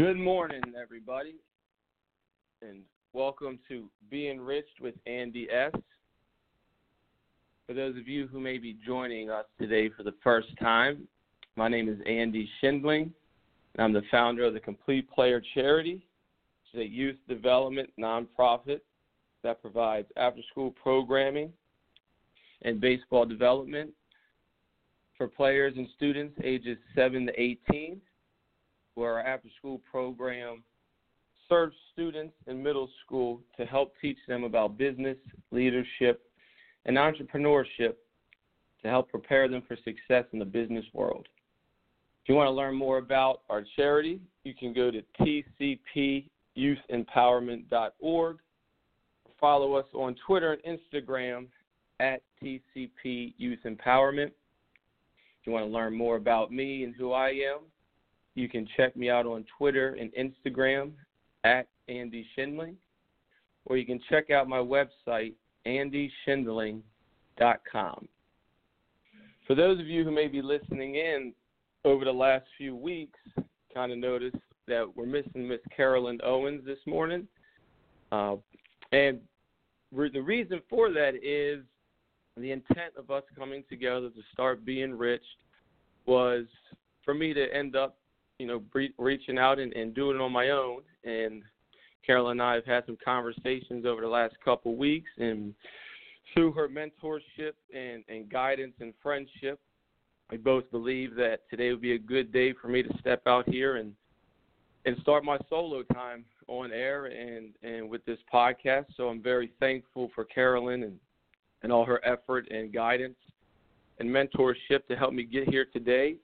Good morning, everybody, and welcome to Be Enriched with Andy S. For those of you who may be joining us today for the first time, my name is Andy Schindling, and I'm the founder of the Complete Player Charity, which is a youth development nonprofit that provides after school programming and baseball development for players and students ages 7 to 18 where our after school program serves students in middle school to help teach them about business, leadership, and entrepreneurship to help prepare them for success in the business world. If you want to learn more about our charity, you can go to tcpyouthempowerment.org. Follow us on Twitter and Instagram at TCP Youth Empowerment. If you want to learn more about me and who I am, you can check me out on Twitter and Instagram at Andy Schindling, or you can check out my website, andyschindling.com. For those of you who may be listening in over the last few weeks, kind of noticed that we're missing Miss Carolyn Owens this morning. Uh, and the reason for that is the intent of us coming together to start Be Enriched was for me to end up you know, re- reaching out and, and doing it on my own. And Carol and I have had some conversations over the last couple weeks, and through her mentorship and, and guidance and friendship, we both believe that today would be a good day for me to step out here and and start my solo time on air and and with this podcast. So I'm very thankful for Carolyn and and all her effort and guidance and mentorship to help me get here today.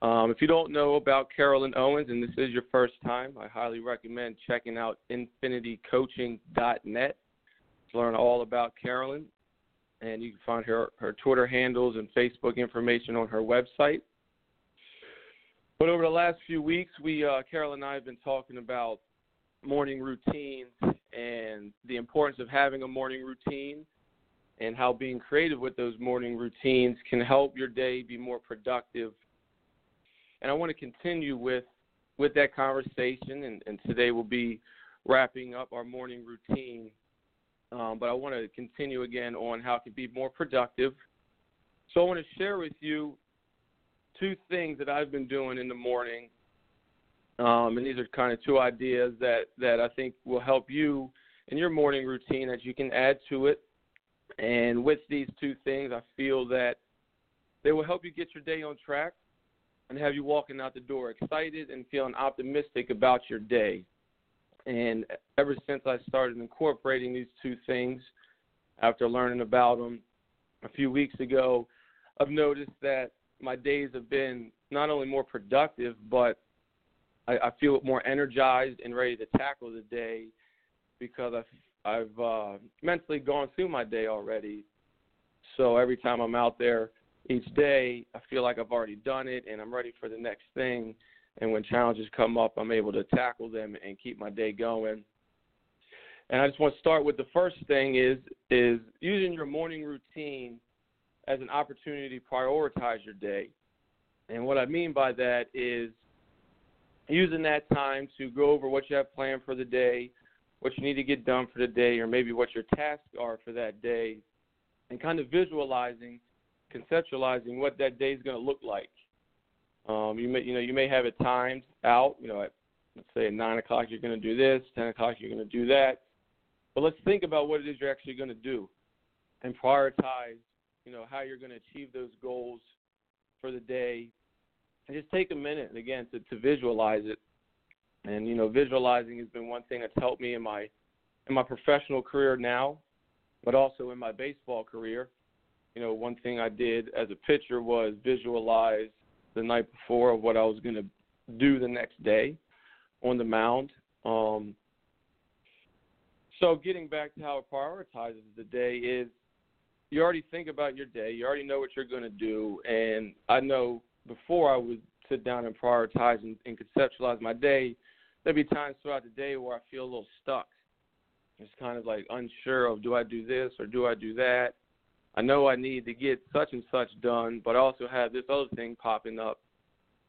Um, if you don't know about Carolyn Owens and this is your first time, I highly recommend checking out infinitycoaching.net to learn all about Carolyn. And you can find her, her Twitter handles and Facebook information on her website. But over the last few weeks, we uh, Carol and I have been talking about morning routines and the importance of having a morning routine and how being creative with those morning routines can help your day be more productive and I want to continue with with that conversation. And, and today we'll be wrapping up our morning routine. Um, but I want to continue again on how to be more productive. So I want to share with you two things that I've been doing in the morning. Um, and these are kind of two ideas that, that I think will help you in your morning routine that you can add to it. And with these two things, I feel that they will help you get your day on track and have you walking out the door excited and feeling optimistic about your day. And ever since I started incorporating these two things, after learning about them a few weeks ago, I've noticed that my days have been not only more productive, but I, I feel more energized and ready to tackle the day because I've I've uh, mentally gone through my day already. So every time I'm out there each day, I feel like I've already done it and I'm ready for the next thing. And when challenges come up, I'm able to tackle them and keep my day going. And I just want to start with the first thing is is using your morning routine as an opportunity to prioritize your day. And what I mean by that is using that time to go over what you have planned for the day, what you need to get done for the day, or maybe what your tasks are for that day, and kind of visualizing conceptualizing what that day is going to look like. Um, you may you know you may have it timed out. You know, at, let's say at nine o'clock you're going to do this, ten o'clock you're going to do that. But let's think about what it is you're actually going to do, and prioritize. You know how you're going to achieve those goals for the day, and just take a minute again to, to visualize it. And you know, visualizing has been one thing that's helped me in my in my professional career now, but also in my baseball career you know, one thing I did as a pitcher was visualize the night before of what I was going to do the next day on the mound. Um, so getting back to how it prioritizes the day is you already think about your day, you already know what you're going to do, and I know before I would sit down and prioritize and, and conceptualize my day, there'd be times throughout the day where I feel a little stuck. It's kind of like unsure of do I do this or do I do that I know I need to get such and such done, but I also have this other thing popping up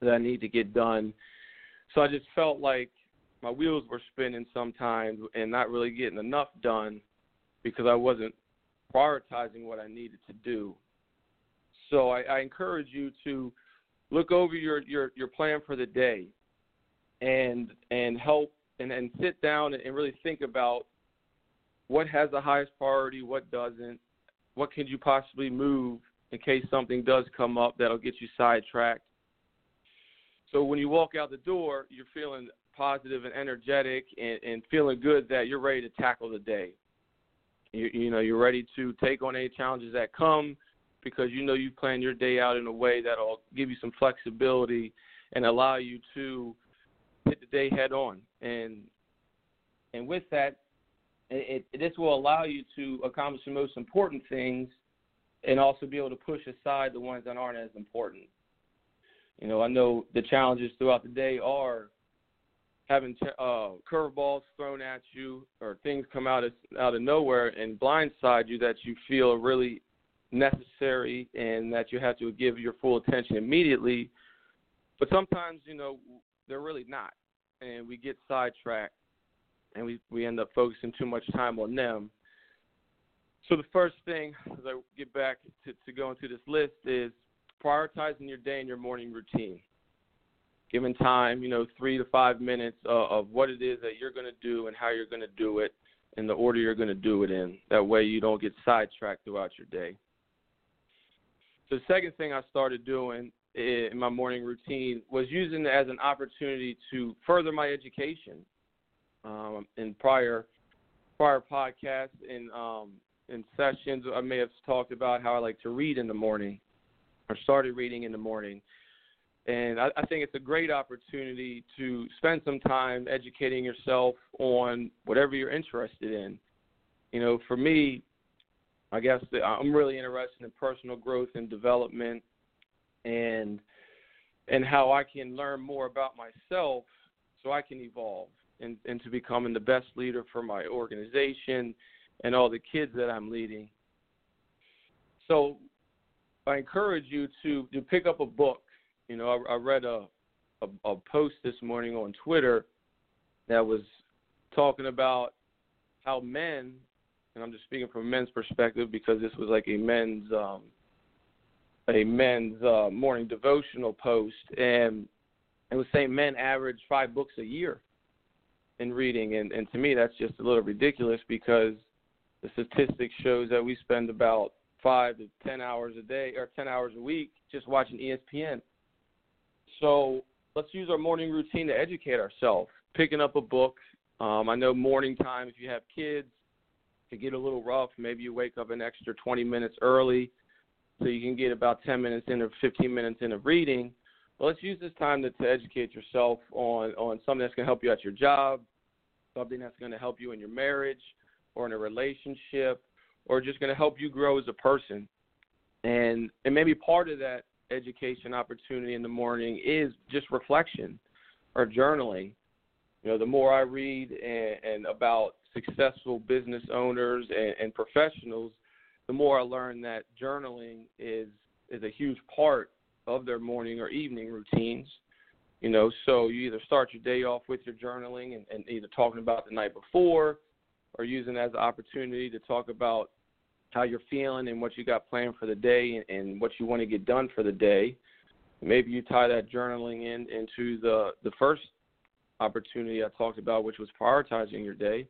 that I need to get done. So I just felt like my wheels were spinning sometimes and not really getting enough done because I wasn't prioritizing what I needed to do. So I, I encourage you to look over your, your, your plan for the day and and help and, and sit down and really think about what has the highest priority, what doesn't, what can you possibly move in case something does come up that'll get you sidetracked. So when you walk out the door, you're feeling positive and energetic and, and feeling good that you're ready to tackle the day. You, you know, you're ready to take on any challenges that come because you know you plan your day out in a way that'll give you some flexibility and allow you to hit the day head on. And and with that, it, it, this will allow you to accomplish the most important things and also be able to push aside the ones that aren't as important. You know, I know the challenges throughout the day are having uh, curveballs thrown at you or things come out of out of nowhere and blindside you that you feel really necessary and that you have to give your full attention immediately. But sometimes, you know, they're really not, and we get sidetracked and we we end up focusing too much time on them. So the first thing, as I get back to, to go into this list, is prioritizing your day and your morning routine. Given time, you know, three to five minutes of, of what it is that you're going to do and how you're going to do it, and the order you're going to do it in. That way, you don't get sidetracked throughout your day. So the second thing I started doing in my morning routine was using it as an opportunity to further my education um, in prior prior podcasts and um, in sessions. I may have talked about how I like to read in the morning, or started reading in the morning. And I, I think it's a great opportunity to spend some time educating yourself on whatever you're interested in. You know, for me, I guess I'm really interested in personal growth and development, and and how I can learn more about myself so I can evolve and, and to becoming the best leader for my organization and all the kids that I'm leading. So I encourage you to, to pick up a book. You know, I, I read a, a, a post this morning on Twitter that was talking about how men, and I'm just speaking from a men's perspective because this was like a men's um, a men's uh, morning devotional post, and it was saying men average five books a year in reading, and and to me that's just a little ridiculous because the statistics shows that we spend about five to ten hours a day or ten hours a week just watching ESPN. So let's use our morning routine to educate ourselves. Picking up a book. Um, I know morning time if you have kids to get a little rough. Maybe you wake up an extra 20 minutes early so you can get about 10 minutes in or 15 minutes in of reading well, let's use this time to, to educate yourself on, on something that's going to help you at your job, something that's going to help you in your marriage or in a relationship, or just going to help you grow as a person. And and maybe part of that education opportunity in the morning is just reflection or journaling. You know, the more I read and, and about successful business owners and, and professionals, the more I learn that journaling is is a huge part of their morning or evening routines. You know, so you either start your day off with your journaling and, and either talking about the night before or using as an opportunity to talk about how you're feeling and what you got planned for the day and, and what you want to get done for the day. Maybe you tie that journaling in into the the first opportunity I talked about, which was prioritizing your day.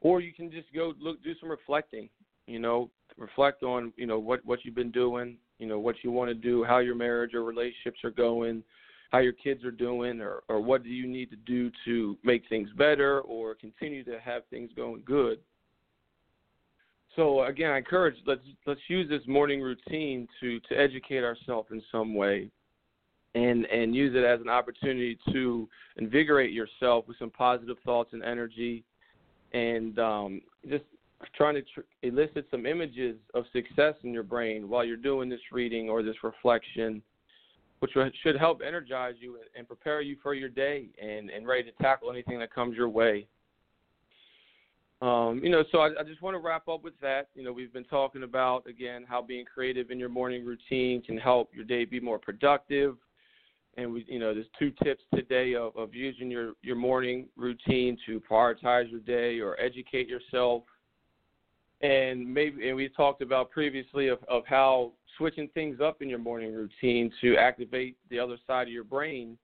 Or you can just go look do some reflecting. You know, reflect on you know what what you've been doing, you know what you want to do, how your marriage or relationships are going, how your kids are doing, or or what do you need to do to make things better or continue to have things going good. So again, I encourage let's let's use this morning routine to to educate ourselves in some way, and and use it as an opportunity to invigorate yourself with some positive thoughts and energy, and um, just trying to tr- elicit some images of success in your brain while you're doing this reading or this reflection, which should help energize you and prepare you for your day and, and ready to tackle anything that comes your way. Um, you know, so I, I just want to wrap up with that. You know, we've been talking about again how being creative in your morning routine can help your day be more productive and we, you know, there's two tips today of, of using your, your morning routine to prioritize your day or educate yourself. And maybe, and we talked about previously of, of how switching things up in your morning routine to activate the other side of your brain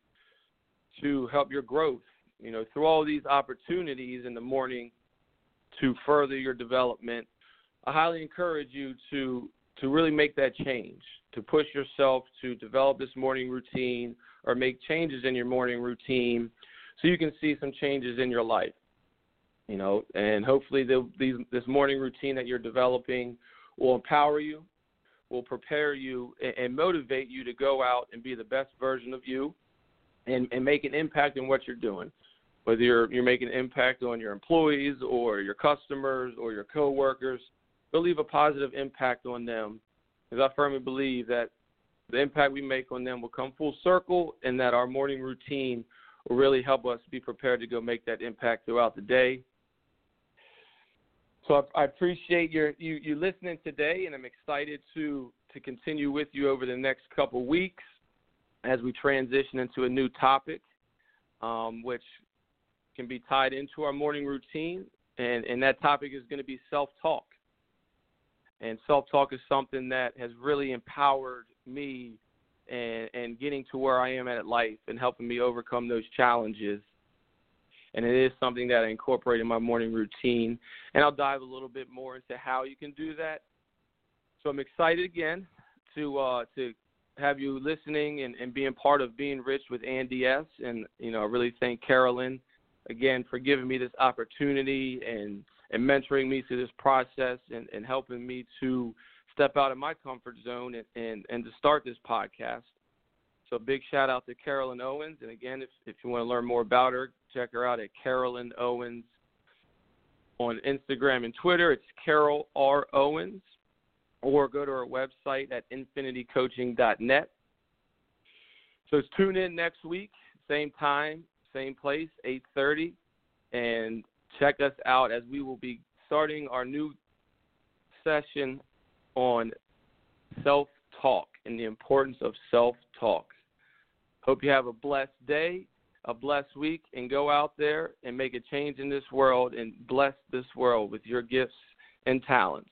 to help your growth. You know, through all these opportunities in the morning to further your development, I highly encourage you to to really make that change, to push yourself to develop this morning routine or make changes in your morning routine so you can see some changes in your life. You know, and hopefully the, these, this morning routine that you're developing will empower you, will prepare you, and, and motivate you to go out and be the best version of you and, and make an impact in what you're doing. Whether you're you're making an impact on your employees or your customers or your coworkers, go leave a positive impact on them. Because I firmly believe that the impact we make on them will come full circle, and that our morning routine will really help us be prepared to go make that impact throughout the day. So I, I appreciate your you you listening today, and I'm excited to to continue with you over the next couple weeks as we transition into a new topic, um, which can be tied into our morning routine, and, and that topic is going to be self talk. And self talk is something that has really empowered me and, and getting to where I am at life and helping me overcome those challenges. And it is something that I incorporate in my morning routine. And I'll dive a little bit more into how you can do that. So I'm excited again to uh, to have you listening and, and being part of Be Enriched with Andy S. And you know, I really thank Carolyn again for giving me this opportunity and and mentoring me through this process and, and helping me to step out of my comfort zone and, and, and to start this podcast. So big shout out to Carolyn Owens. And again, if, if you want to learn more about her, check her out at Carolyn Owens on Instagram and Twitter. It's Carol R. Owens or go to our website at infinitycoaching.net. So tune in next week, same time, same place, 8:30, and check us out as we will be starting our new session on self-talk and the importance of self-talk. Hope you have a blessed day, a blessed week, and go out there and make a change in this world and bless this world with your gifts and talents.